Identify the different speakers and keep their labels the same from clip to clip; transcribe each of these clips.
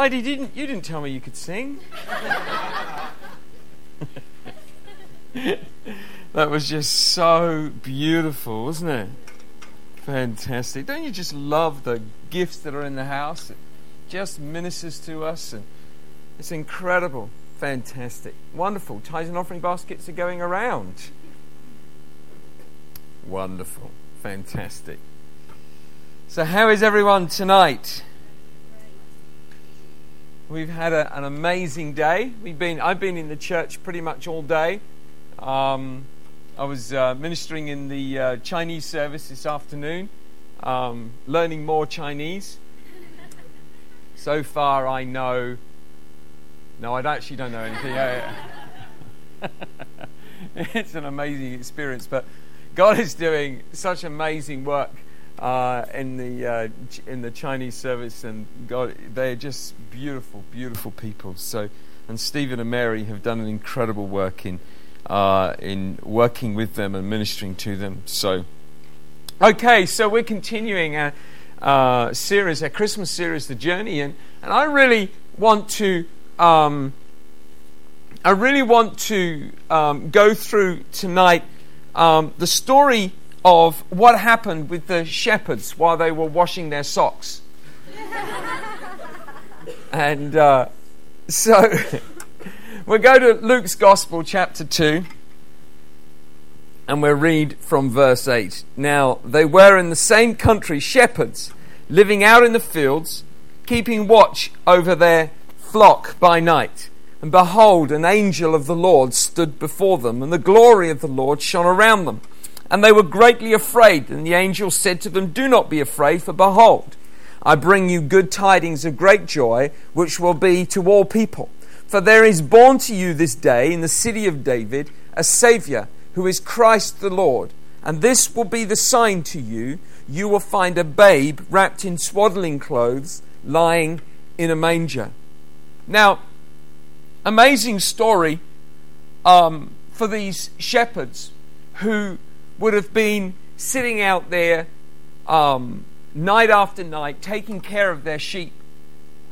Speaker 1: Heidi, didn't you didn't tell me you could sing? that was just so beautiful, wasn't it? Fantastic. Don't you just love the gifts that are in the house? It just ministers to us and it's incredible. Fantastic. Wonderful. Tithes and offering baskets are going around. Wonderful. Fantastic. So, how is everyone tonight? We've had a, an amazing day. We've been, I've been in the church pretty much all day. Um, I was uh, ministering in the uh, Chinese service this afternoon, um, learning more Chinese. So far, I know. No, I actually don't know anything. it's an amazing experience, but God is doing such amazing work uh, in the uh, in the Chinese service, and God, they're just beautiful, beautiful people. So, and Stephen and Mary have done an incredible work in uh, in working with them and ministering to them. So, okay, so we're continuing our uh, series, our Christmas series, The Journey, and and I really want to. Um, I really want to um, go through tonight um, the story of what happened with the shepherds while they were washing their socks. and uh, so we'll go to Luke's Gospel, chapter 2, and we'll read from verse 8. Now, they were in the same country shepherds, living out in the fields, keeping watch over their flock by night. And behold, an angel of the Lord stood before them, and the glory of the Lord shone around them and they were greatly afraid. And the angel said to them, Do not be afraid, for behold, I bring you good tidings of great joy, which will be to all people. For there is born to you this day in the city of David a Saviour, who is Christ the Lord. And this will be the sign to you you will find a babe wrapped in swaddling clothes, lying in a manger. Now, amazing story um, for these shepherds who would have been sitting out there um, night after night taking care of their sheep.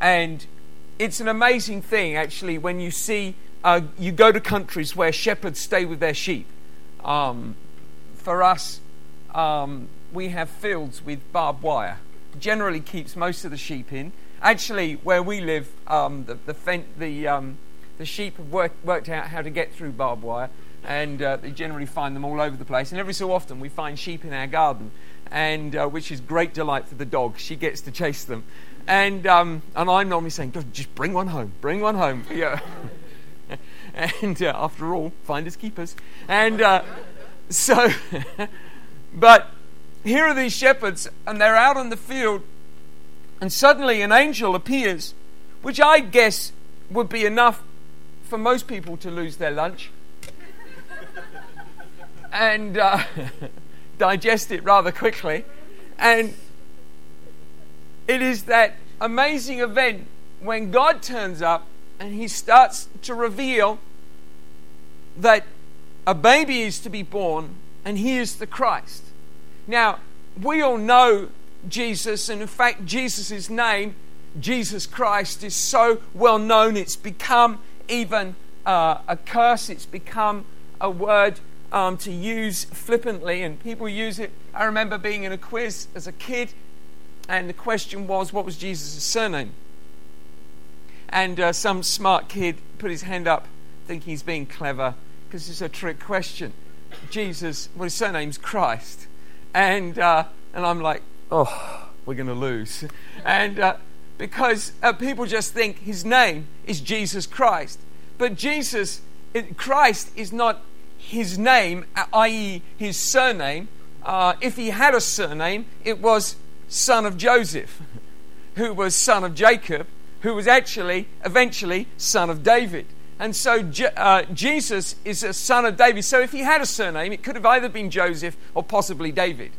Speaker 1: And it's an amazing thing, actually, when you see, uh, you go to countries where shepherds stay with their sheep. Um, for us, um, we have fields with barbed wire. Generally keeps most of the sheep in. Actually, where we live, um, the the, the, um, the sheep have worked, worked out how to get through barbed wire and uh, they generally find them all over the place. And every so often we find sheep in our garden, and uh, which is great delight for the dog. She gets to chase them, and um, and I'm normally saying, just bring one home, bring one home. Yeah. and uh, after all, finders keepers. And uh, so, but here are these shepherds, and they're out in the field, and suddenly an angel appears, which I guess would be enough for most people to lose their lunch and uh, digest it rather quickly. And it is that amazing event when God turns up and he starts to reveal that a baby is to be born and he is the Christ. Now, we all know Jesus, and in fact, Jesus' name, Jesus Christ, is so well known, it's become even uh, a curse, it's become a word um, to use flippantly, and people use it. I remember being in a quiz as a kid, and the question was, What was Jesus' surname? And uh, some smart kid put his hand up, thinking he's being clever, because it's a trick question. Jesus, well, his surname's Christ. And, uh, and I'm like, Oh, we're going to lose. And uh, because uh, people just think his name is Jesus Christ. But Jesus, Christ is not his name, i.e., his surname, uh, if he had a surname, it was son of Joseph, who was son of Jacob, who was actually, eventually, son of David. And so uh, Jesus is a son of David. So if he had a surname, it could have either been Joseph or possibly David.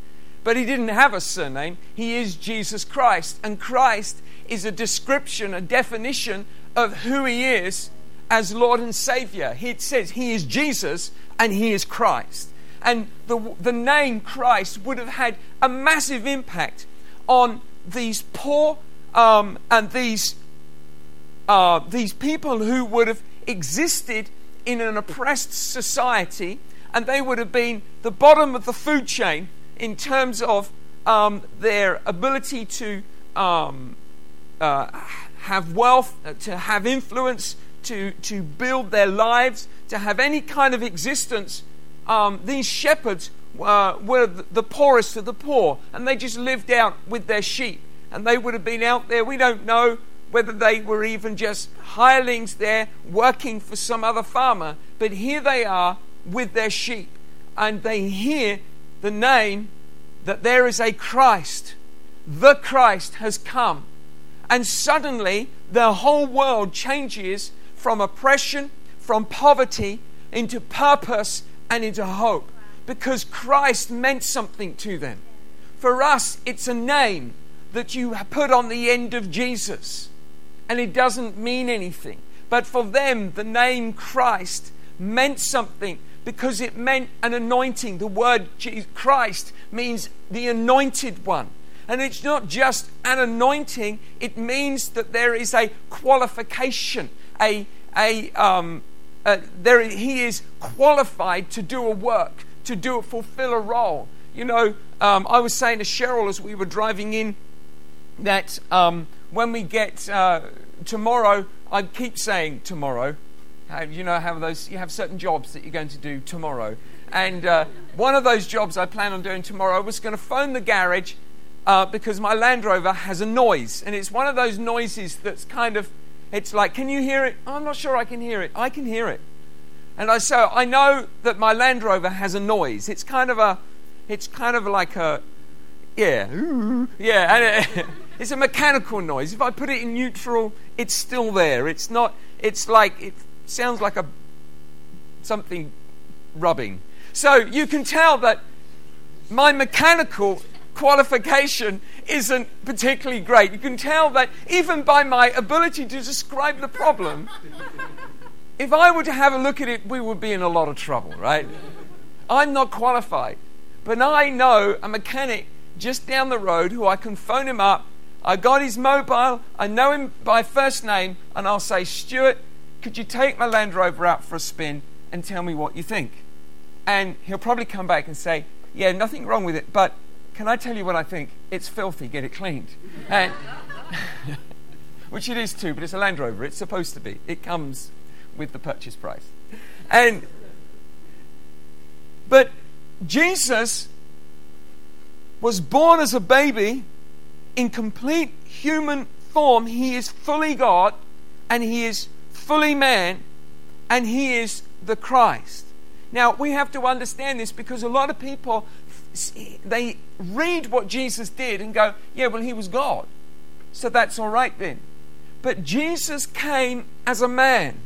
Speaker 1: But he didn't have a surname. He is Jesus Christ. And Christ is a description, a definition of who he is as Lord and Savior. It says he is Jesus and he is Christ. And the, the name Christ would have had a massive impact on these poor um, and these uh, these people who would have existed in an oppressed society and they would have been the bottom of the food chain in terms of um, their ability to um, uh, have wealth, uh, to have influence, to, to build their lives, to have any kind of existence. Um, these shepherds uh, were the poorest of the poor, and they just lived out with their sheep. And they would have been out there, we don't know whether they were even just hirelings there working for some other farmer, but here they are with their sheep, and they hear the name that there is a Christ. The Christ has come. And suddenly, the whole world changes from oppression, from poverty, into purpose and into hope because Christ meant something to them. For us, it's a name that you put on the end of Jesus, and it doesn't mean anything. But for them, the name Christ meant something because it meant an anointing. The word Christ means the anointed one. And it's not just an anointing, it means that there is a qualification, a, a, um, there, he is qualified to do a work to do fulfill a role. You know, um, I was saying to Cheryl as we were driving in that um, when we get uh, tomorrow, I keep saying tomorrow. You know how those you have certain jobs that you're going to do tomorrow, and uh, one of those jobs I plan on doing tomorrow was going to phone the garage uh, because my Land Rover has a noise, and it's one of those noises that's kind of it's like, can you hear it? I'm not sure I can hear it. I can hear it. And I so I know that my Land Rover has a noise. It's kind of a, it's kind of like a, yeah, yeah, and it, it's a mechanical noise. If I put it in neutral, it's still there. It's not. It's like it sounds like a something rubbing. So you can tell that my mechanical qualification isn't particularly great. You can tell that even by my ability to describe the problem, if I were to have a look at it, we would be in a lot of trouble, right? I'm not qualified. But I know a mechanic just down the road who I can phone him up. I got his mobile, I know him by first name, and I'll say, Stuart, could you take my Land Rover out for a spin and tell me what you think? And he'll probably come back and say, Yeah, nothing wrong with it, but can I tell you what I think? It's filthy, get it cleaned. And which it is too, but it's a Land Rover, it's supposed to be. It comes with the purchase price. And but Jesus was born as a baby in complete human form. He is fully God and he is fully man and he is the Christ. Now, we have to understand this because a lot of people they read what Jesus did and go, "Yeah, well he was God." So that's all right then. But Jesus came as a man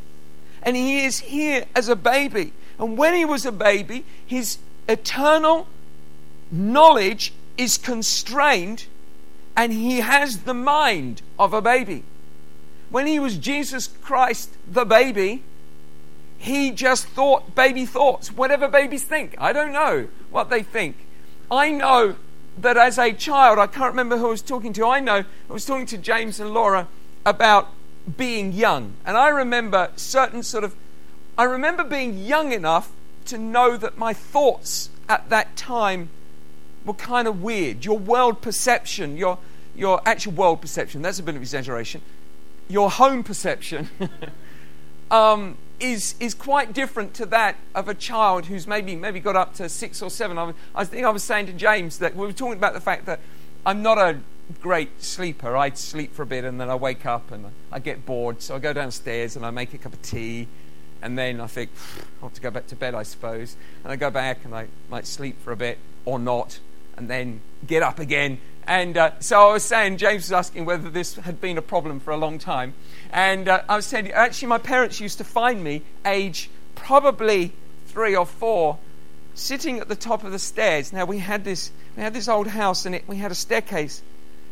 Speaker 1: and he is here as a baby. And when he was a baby, his eternal knowledge is constrained and he has the mind of a baby. When he was Jesus Christ, the baby, he just thought baby thoughts, whatever babies think. I don't know what they think. I know that as a child, I can't remember who I was talking to, I know I was talking to James and Laura about being young. And I remember certain sort of, I remember being young enough to know that my thoughts at that time were kind of weird. Your world perception, your, your actual world perception, that's a bit of exaggeration, your home perception um, is, is quite different to that of a child who's maybe, maybe got up to six or seven. I, I think I was saying to James that we were talking about the fact that I'm not a great sleeper. I sleep for a bit and then I wake up and I get bored. So I go downstairs and I make a cup of tea. And then I think, I have to go back to bed, I suppose. And I go back and I might sleep for a bit or not. And then get up again. And uh, so I was saying, James was asking whether this had been a problem for a long time. And uh, I was saying, actually, my parents used to find me, age probably three or four, sitting at the top of the stairs. Now we had this, we had this old house, and it, we had a staircase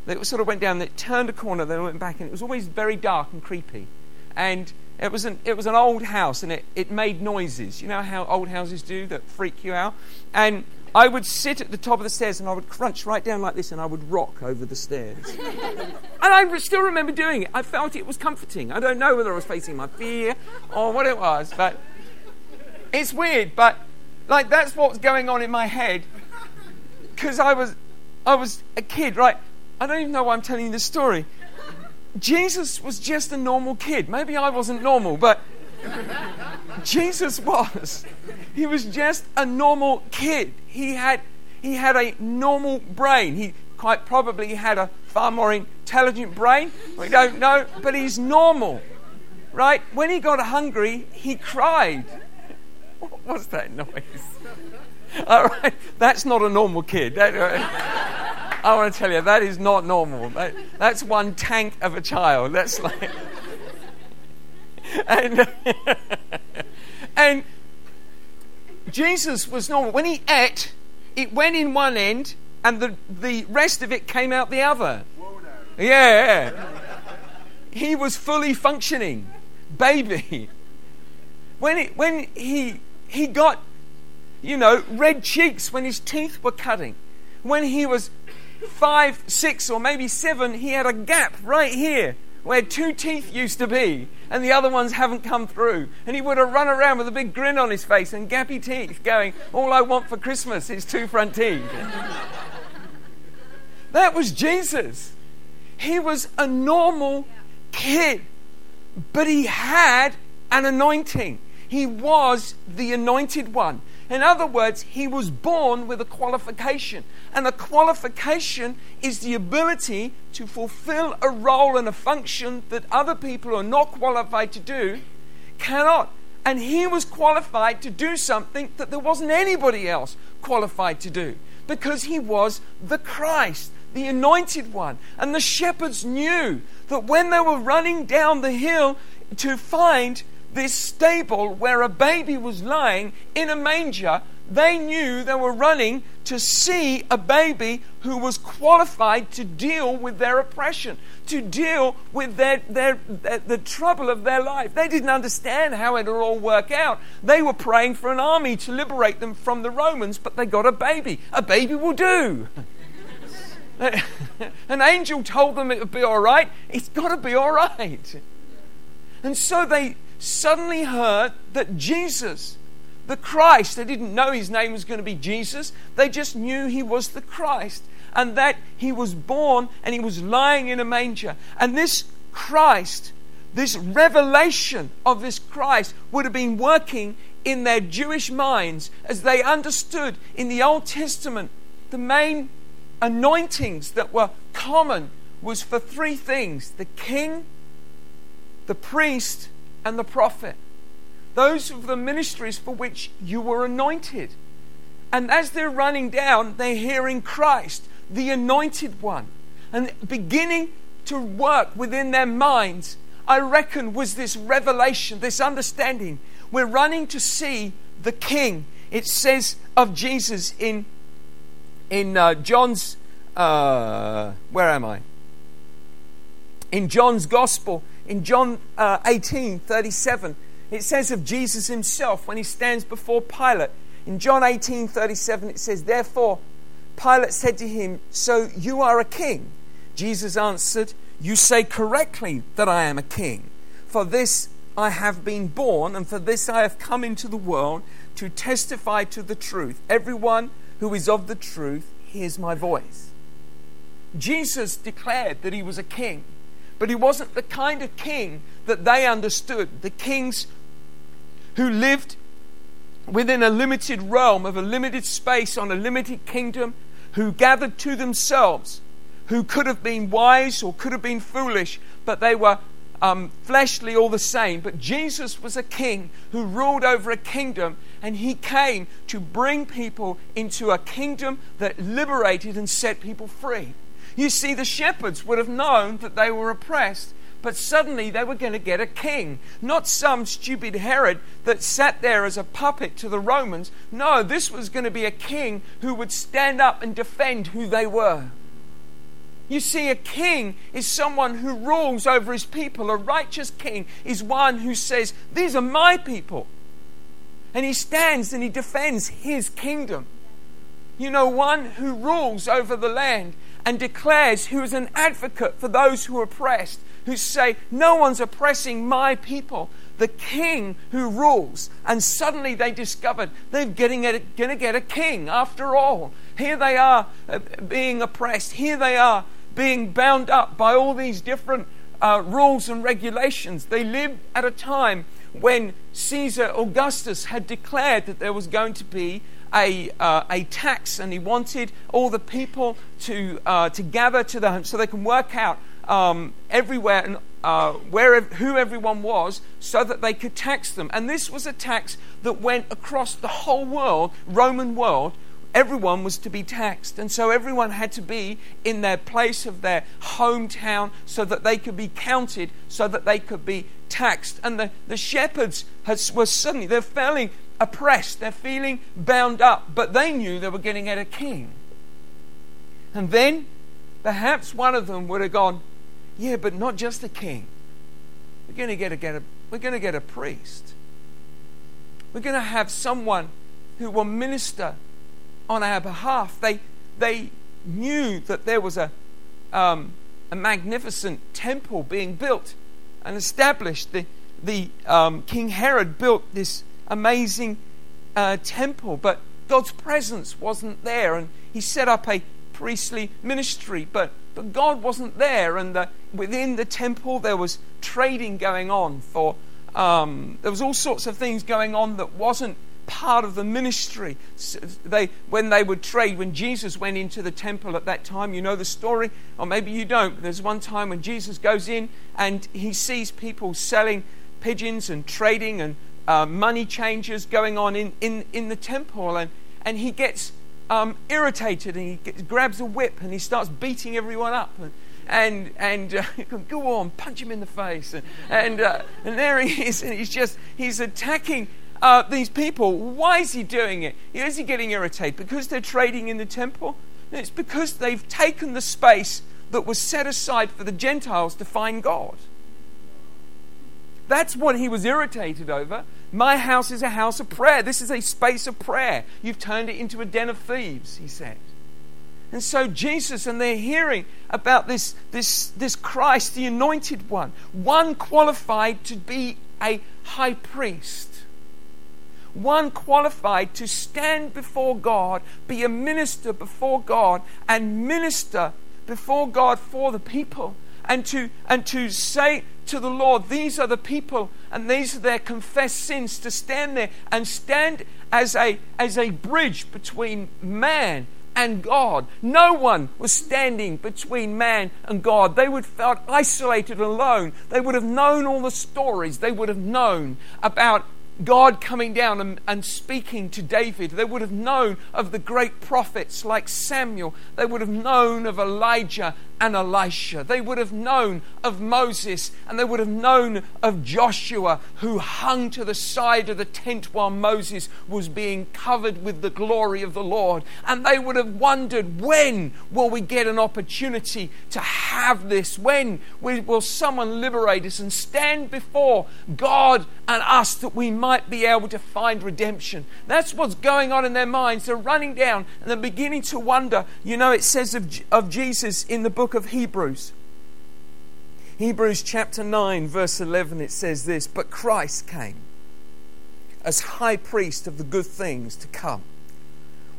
Speaker 1: that sort of went down, that turned a corner, then went back, and it was always very dark and creepy. And it was an, it was an old house, and it, it made noises. You know how old houses do that freak you out? And I would sit at the top of the stairs and I would crunch right down like this and I would rock over the stairs. and I still remember doing it. I felt it was comforting. I don't know whether I was facing my fear or what it was, but it's weird, but like that's what's going on in my head because I was I was a kid, right? I don't even know why I'm telling you this story. Jesus was just a normal kid. Maybe I wasn't normal, but Jesus was. He was just a normal kid. He had, he had a normal brain. He quite probably had a far more intelligent brain. We don't know, but he's normal. Right? When he got hungry, he cried. What was that noise? All right, that's not a normal kid. That, uh, I want to tell you, that is not normal. That, that's one tank of a child. That's like. And, and Jesus was normal. When he ate, it went in one end and the, the rest of it came out the other. Yeah. He was fully functioning. Baby. When, it, when he, he got, you know, red cheeks when his teeth were cutting. When he was five, six, or maybe seven, he had a gap right here where two teeth used to be and the other ones haven't come through. And he would have run around with a big grin on his face and gappy teeth, going, All I want for Christmas is two front teeth. that was Jesus. He was a normal kid, but he had an anointing. He was the anointed one. In other words, he was born with a qualification. And a qualification is the ability to fulfill a role and a function that other people who are not qualified to do cannot. And he was qualified to do something that there wasn't anybody else qualified to do because he was the Christ, the anointed one. And the shepherds knew that when they were running down the hill to find this stable where a baby was lying in a manger, they knew they were running to see a baby who was qualified to deal with their oppression, to deal with their, their, their, the trouble of their life. They didn't understand how it would all work out. They were praying for an army to liberate them from the Romans, but they got a baby. A baby will do. an angel told them it would be all right. It's got to be all right. And so they suddenly heard that Jesus, the Christ, they didn't know his name was going to be Jesus, they just knew he was the Christ and that he was born and he was lying in a manger. And this Christ, this revelation of this Christ would have been working in their Jewish minds as they understood in the Old Testament the main anointings that were common was for three things the king, the priest, and the prophet. Those are the ministries for which you were anointed. And as they're running down, they're hearing Christ, the anointed one, and beginning to work within their minds. I reckon was this revelation, this understanding. We're running to see the King. It says of Jesus in in uh, John's uh, where am I? In John's Gospel, in John uh, 18 37, it says of Jesus himself when he stands before Pilate. In John 18 37, it says, Therefore, Pilate said to him, So you are a king? Jesus answered, You say correctly that I am a king. For this I have been born, and for this I have come into the world to testify to the truth. Everyone who is of the truth hears my voice. Jesus declared that he was a king. But he wasn't the kind of king that they understood. The kings who lived within a limited realm of a limited space on a limited kingdom, who gathered to themselves, who could have been wise or could have been foolish, but they were um, fleshly all the same. But Jesus was a king who ruled over a kingdom, and he came to bring people into a kingdom that liberated and set people free. You see, the shepherds would have known that they were oppressed, but suddenly they were going to get a king. Not some stupid Herod that sat there as a puppet to the Romans. No, this was going to be a king who would stand up and defend who they were. You see, a king is someone who rules over his people. A righteous king is one who says, These are my people. And he stands and he defends his kingdom. you know, one who rules over the land and declares who is an advocate for those who are oppressed, who say, No one's oppressing my people. The king who rules. And suddenly they discovered they're getting going to get a king after all. Here they are uh, being oppressed. Here they are being bound up by all these different uh, rules and regulations. They lived at a time when Caesar Augustus had declared that there was going to be a, uh, a tax, and he wanted all the people to, uh, to gather to the so they can work out um, everywhere and uh, where who everyone was, so that they could tax them. And this was a tax that went across the whole world, Roman world. Everyone was to be taxed, and so everyone had to be in their place of their hometown so that they could be counted, so that they could be taxed. And the, the shepherds has, were suddenly, they're feeling oppressed, they're feeling bound up, but they knew they were getting at a king. And then perhaps one of them would have gone, Yeah, but not just a king. We're going to get a, get a, we're going to get a priest. We're going to have someone who will minister on our behalf. They, they knew that there was a, um, a magnificent temple being built and established. The, the um, King Herod built this amazing uh, temple, but God's presence wasn't there, and he set up a priestly ministry, but, but God wasn't there, and the, within the temple there was trading going on for um, there was all sorts of things going on that wasn't part of the ministry. They, when they would trade, when Jesus went into the temple at that time, you know the story, or maybe you don't. There's one time when Jesus goes in and he sees people selling pigeons and trading and uh, money changes going on in, in, in the temple, and, and he gets um, irritated and he gets, grabs a whip and he starts beating everyone up. And, and, and uh, go on, punch him in the face. And, and, uh, and there he is, and he's just, he's attacking uh, these people. Why is he doing it? Is he getting irritated? Because they're trading in the temple? it's because they've taken the space that was set aside for the Gentiles to find God. That's what he was irritated over. My house is a house of prayer. This is a space of prayer. You've turned it into a den of thieves, he said. And so Jesus, and they're hearing about this, this, this Christ, the anointed one, one qualified to be a high priest, one qualified to stand before God, be a minister before God, and minister before God for the people, and to, and to say, to the Lord, these are the people and these are their confessed sins, to stand there and stand as a, as a bridge between man and God. No one was standing between man and God. They would have felt isolated alone. They would have known all the stories. They would have known about God coming down and, and, speaking to David. They would have known of the great prophets like Samuel. They would have known of Elijah and Elisha. They would have known of Moses and they would have known of Joshua who hung to the side of the tent while Moses was being covered with the glory of the Lord. And they would have wondered when will we get an opportunity to have this? When will someone liberate us and stand before God and us that we might be able to find redemption? That's what's going on in their minds. They're running down and they're beginning to wonder. You know, it says of, of Jesus in the book book of Hebrews. Hebrews chapter 9, verse 11, it says this But Christ came as high priest of the good things to come,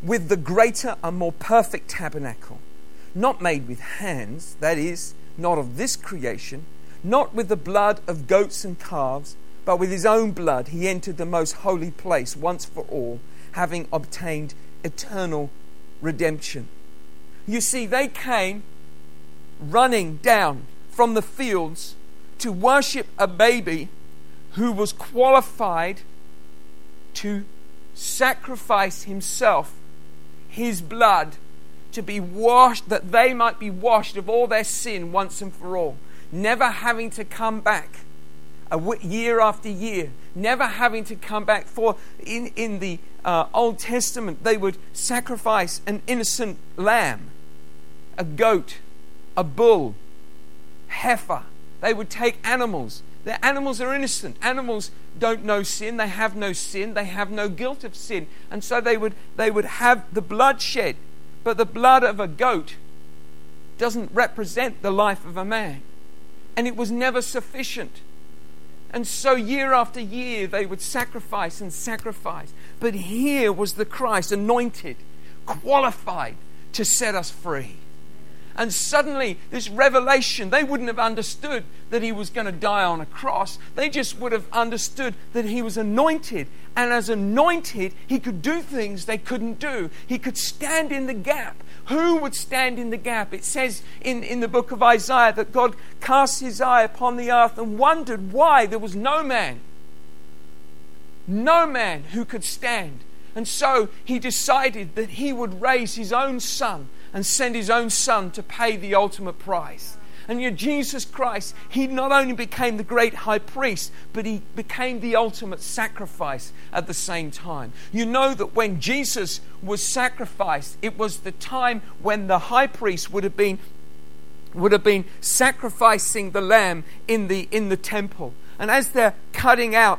Speaker 1: with the greater and more perfect tabernacle, not made with hands, that is, not of this creation, not with the blood of goats and calves, but with his own blood he entered the most holy place once for all, having obtained eternal redemption. You see, they came running down from the fields to worship a baby who was qualified to sacrifice himself, his blood, to be washed, that they might be washed of all their sin once and for all, never having to come back a year after year, never having to come back. For in, in the uh, Old Testament, they would sacrifice an innocent lamb, a goat, a bull, heifer. They would take animals The animals are innocent. Animals don't know sin. They have no sin. They have no guilt of sin. And so they would, they would have the blood shed. But the blood of a goat doesn't represent the life of a man. And it was never sufficient. And so, year after year, they would sacrifice and sacrifice. But here was the Christ, anointed, qualified to set us free. And suddenly, this revelation, they wouldn't have understood that he was going to die on a cross. They just would have understood that he was anointed. And as anointed, he could do things they couldn't do. He could stand in the gap. Who would stand in the gap? It says in, in the book of Isaiah that God cast his eye upon the earth and wondered why there was no man, no man who could stand. And so he decided that he would raise his own son and send his own son to pay the ultimate price. And yet, Jesus Christ, he not only became the great high priest, but he became the ultimate sacrifice at the same time. You know that when Jesus was sacrificed, it was the time when the high priest would have been would have been sacrificing the lamb in the in the temple. And as they're cutting out,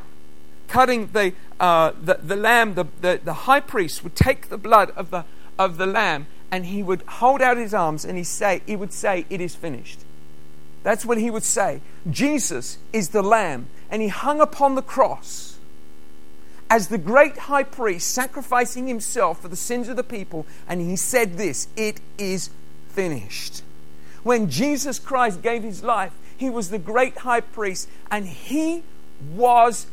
Speaker 1: cutting the uh, the, the lamb, the, the, the high priest would take the blood of the of the lamb and he would hold out his arms and he say he would say it is finished. That's what he would say. Jesus is the lamb and he hung upon the cross as the great high priest sacrificing himself for the sins of the people and he said this it is finished. When jesus christ gave his life he was the great high priest and he was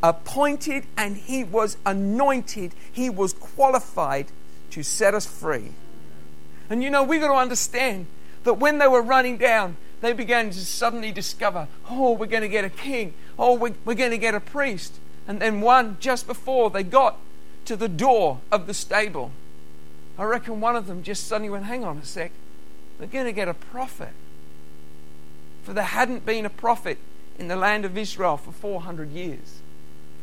Speaker 1: appointed and he was anointed. He was qualified to set us free and you know, we've got to understand that when they were running down, they began to suddenly discover, oh, we're going to get a king. Oh, we're, we're going to get a priest. And then one, just before they got to the door of the stable, I reckon one of them just suddenly went, hang on a sec, we're going to get a prophet. For there hadn't been a prophet in the land of Israel for 400 years.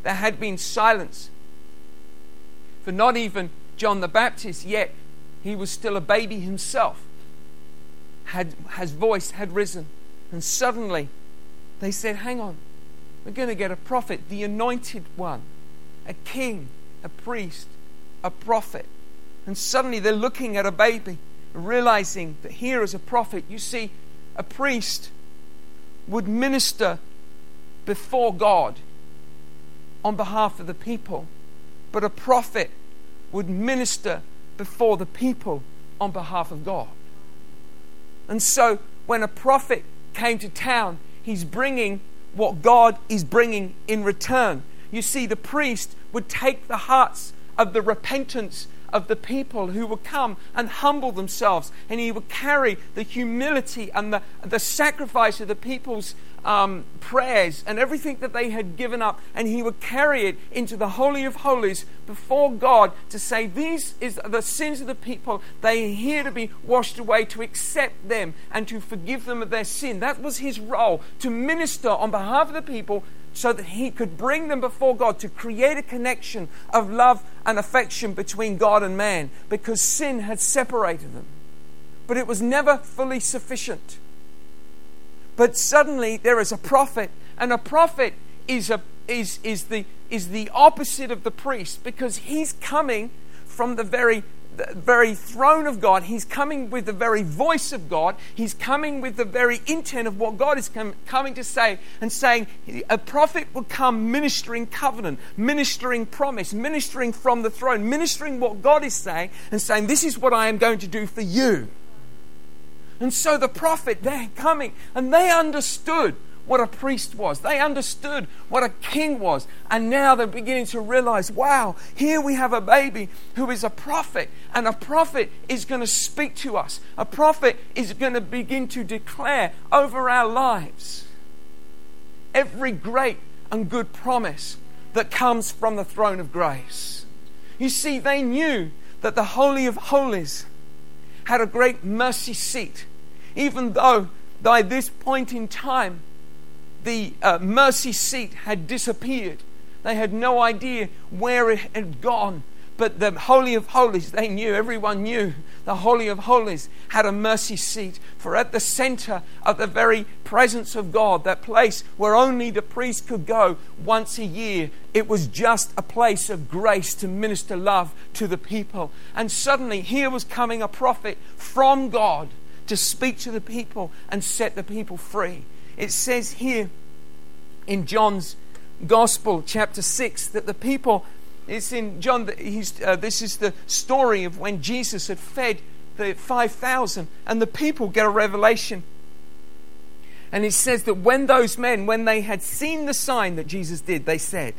Speaker 1: There had been silence. For not even John the Baptist yet he was still a baby himself, had, his voice had risen. And suddenly they said, Hang on, we're going to get a prophet, the anointed one, a king, a priest, a prophet. And suddenly they're looking at a baby, realizing that here is a prophet. You see, a priest would minister before God on behalf of the people, but a prophet would minister before the people on behalf of God. And so when a prophet came to town, he's bringing what God is bringing in return. You see, the priest would take the hearts of the repentance of the people who would come and humble themselves, and he would carry the humility and the, the sacrifice of the people's um, prayers and everything that they had given up, and he would carry it into the Holy of Holies before God to say, These is the sins of the people. They are here to be washed away, to accept them and to forgive them of their sin. That was his role, to minister on behalf of the people so that he could bring them before God to create a connection of love and affection between God and man because sin had separated them. But it was never fully sufficient. But suddenly there is a prophet, and a prophet is, a, is, is, the, is the opposite of the priest because he's coming from the very the very throne of God. He's coming with the very voice of God. He's coming with the very intent of what God is com- coming to say and saying a prophet will come ministering covenant, ministering promise, ministering from the throne, ministering what God is saying and saying, This is what I am going to do for you. And so the prophet, they're coming, and they understood what a priest was. They understood what a king was. And now they're beginning to realize wow, here we have a baby who is a prophet, and a prophet is going to speak to us. A prophet is going to begin to declare over our lives every great and good promise that comes from the throne of grace. You see, they knew that the Holy of Holies had a great mercy seat, even though by this point in time the uh, mercy seat had disappeared. They had no idea where it had gone. But the Holy of Holies, they knew, everyone knew, the Holy of Holies had a mercy seat. For at the center of the very presence of God, that place where only the priest could go once a year, it was just a place of grace to minister love to the people. And suddenly, here was coming a prophet from God to speak to the people and set the people free. It says here in John's Gospel, chapter 6, that the people it's in John, uh, this is the story of when Jesus had fed the 5,000, and the people get a revelation. And it says that when those men, when they had seen the sign that Jesus did, they said,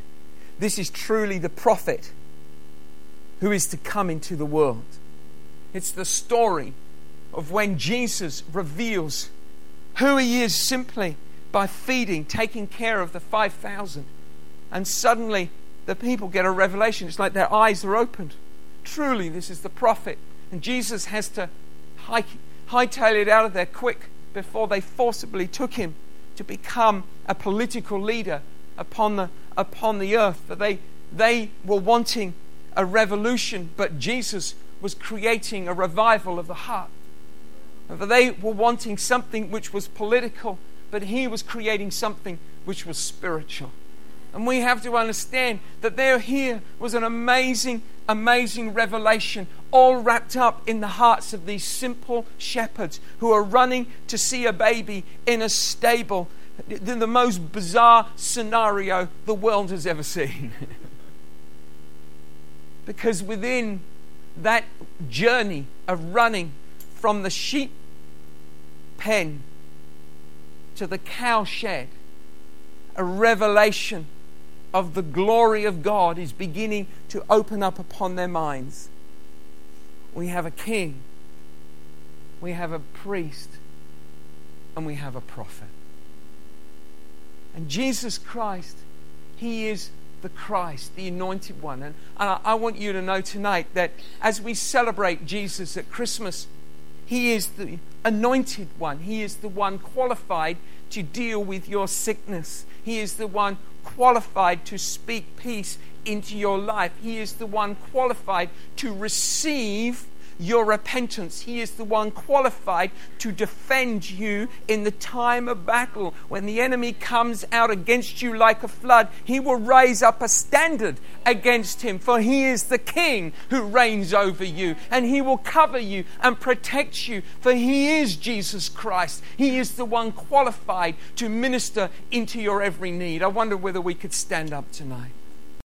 Speaker 1: This is truly the prophet who is to come into the world. It's the story of when Jesus reveals who he is simply by feeding, taking care of the 5,000. And suddenly the people get a revelation. It's like their eyes are opened. Truly, this is the prophet. And Jesus has to hightail it out of there quick before they forcibly took him to become a political leader upon the, upon the earth. That they, they were wanting a revolution, but Jesus was creating a revival of the heart. That they were wanting something which was political, but he was creating something which was spiritual. And we have to understand that there here was an amazing, amazing revelation, all wrapped up in the hearts of these simple shepherds who are running to see a baby in a stable. in the most bizarre scenario the world has ever seen. because within that journey of running from the sheep pen to the cow shed, a revelation of the glory of God is beginning to open up upon their minds. We have a king, we have a priest, and we have a prophet. And Jesus Christ, He is the Christ, the anointed one. And I want you to know tonight that as we celebrate Jesus at Christmas, He is the anointed one. He is the one qualified to deal with your sickness. He is the one qualified to speak peace into your life. He is the one qualified to receive your repentance. He is the one qualified to defend you in the time of battle. When the enemy comes out against you like a flood, he will raise up a standard against him, for he is the king who reigns over you, and he will cover you and protect you, for he is Jesus Christ. He is the one qualified to minister into your every need. I wonder whether we could stand up tonight.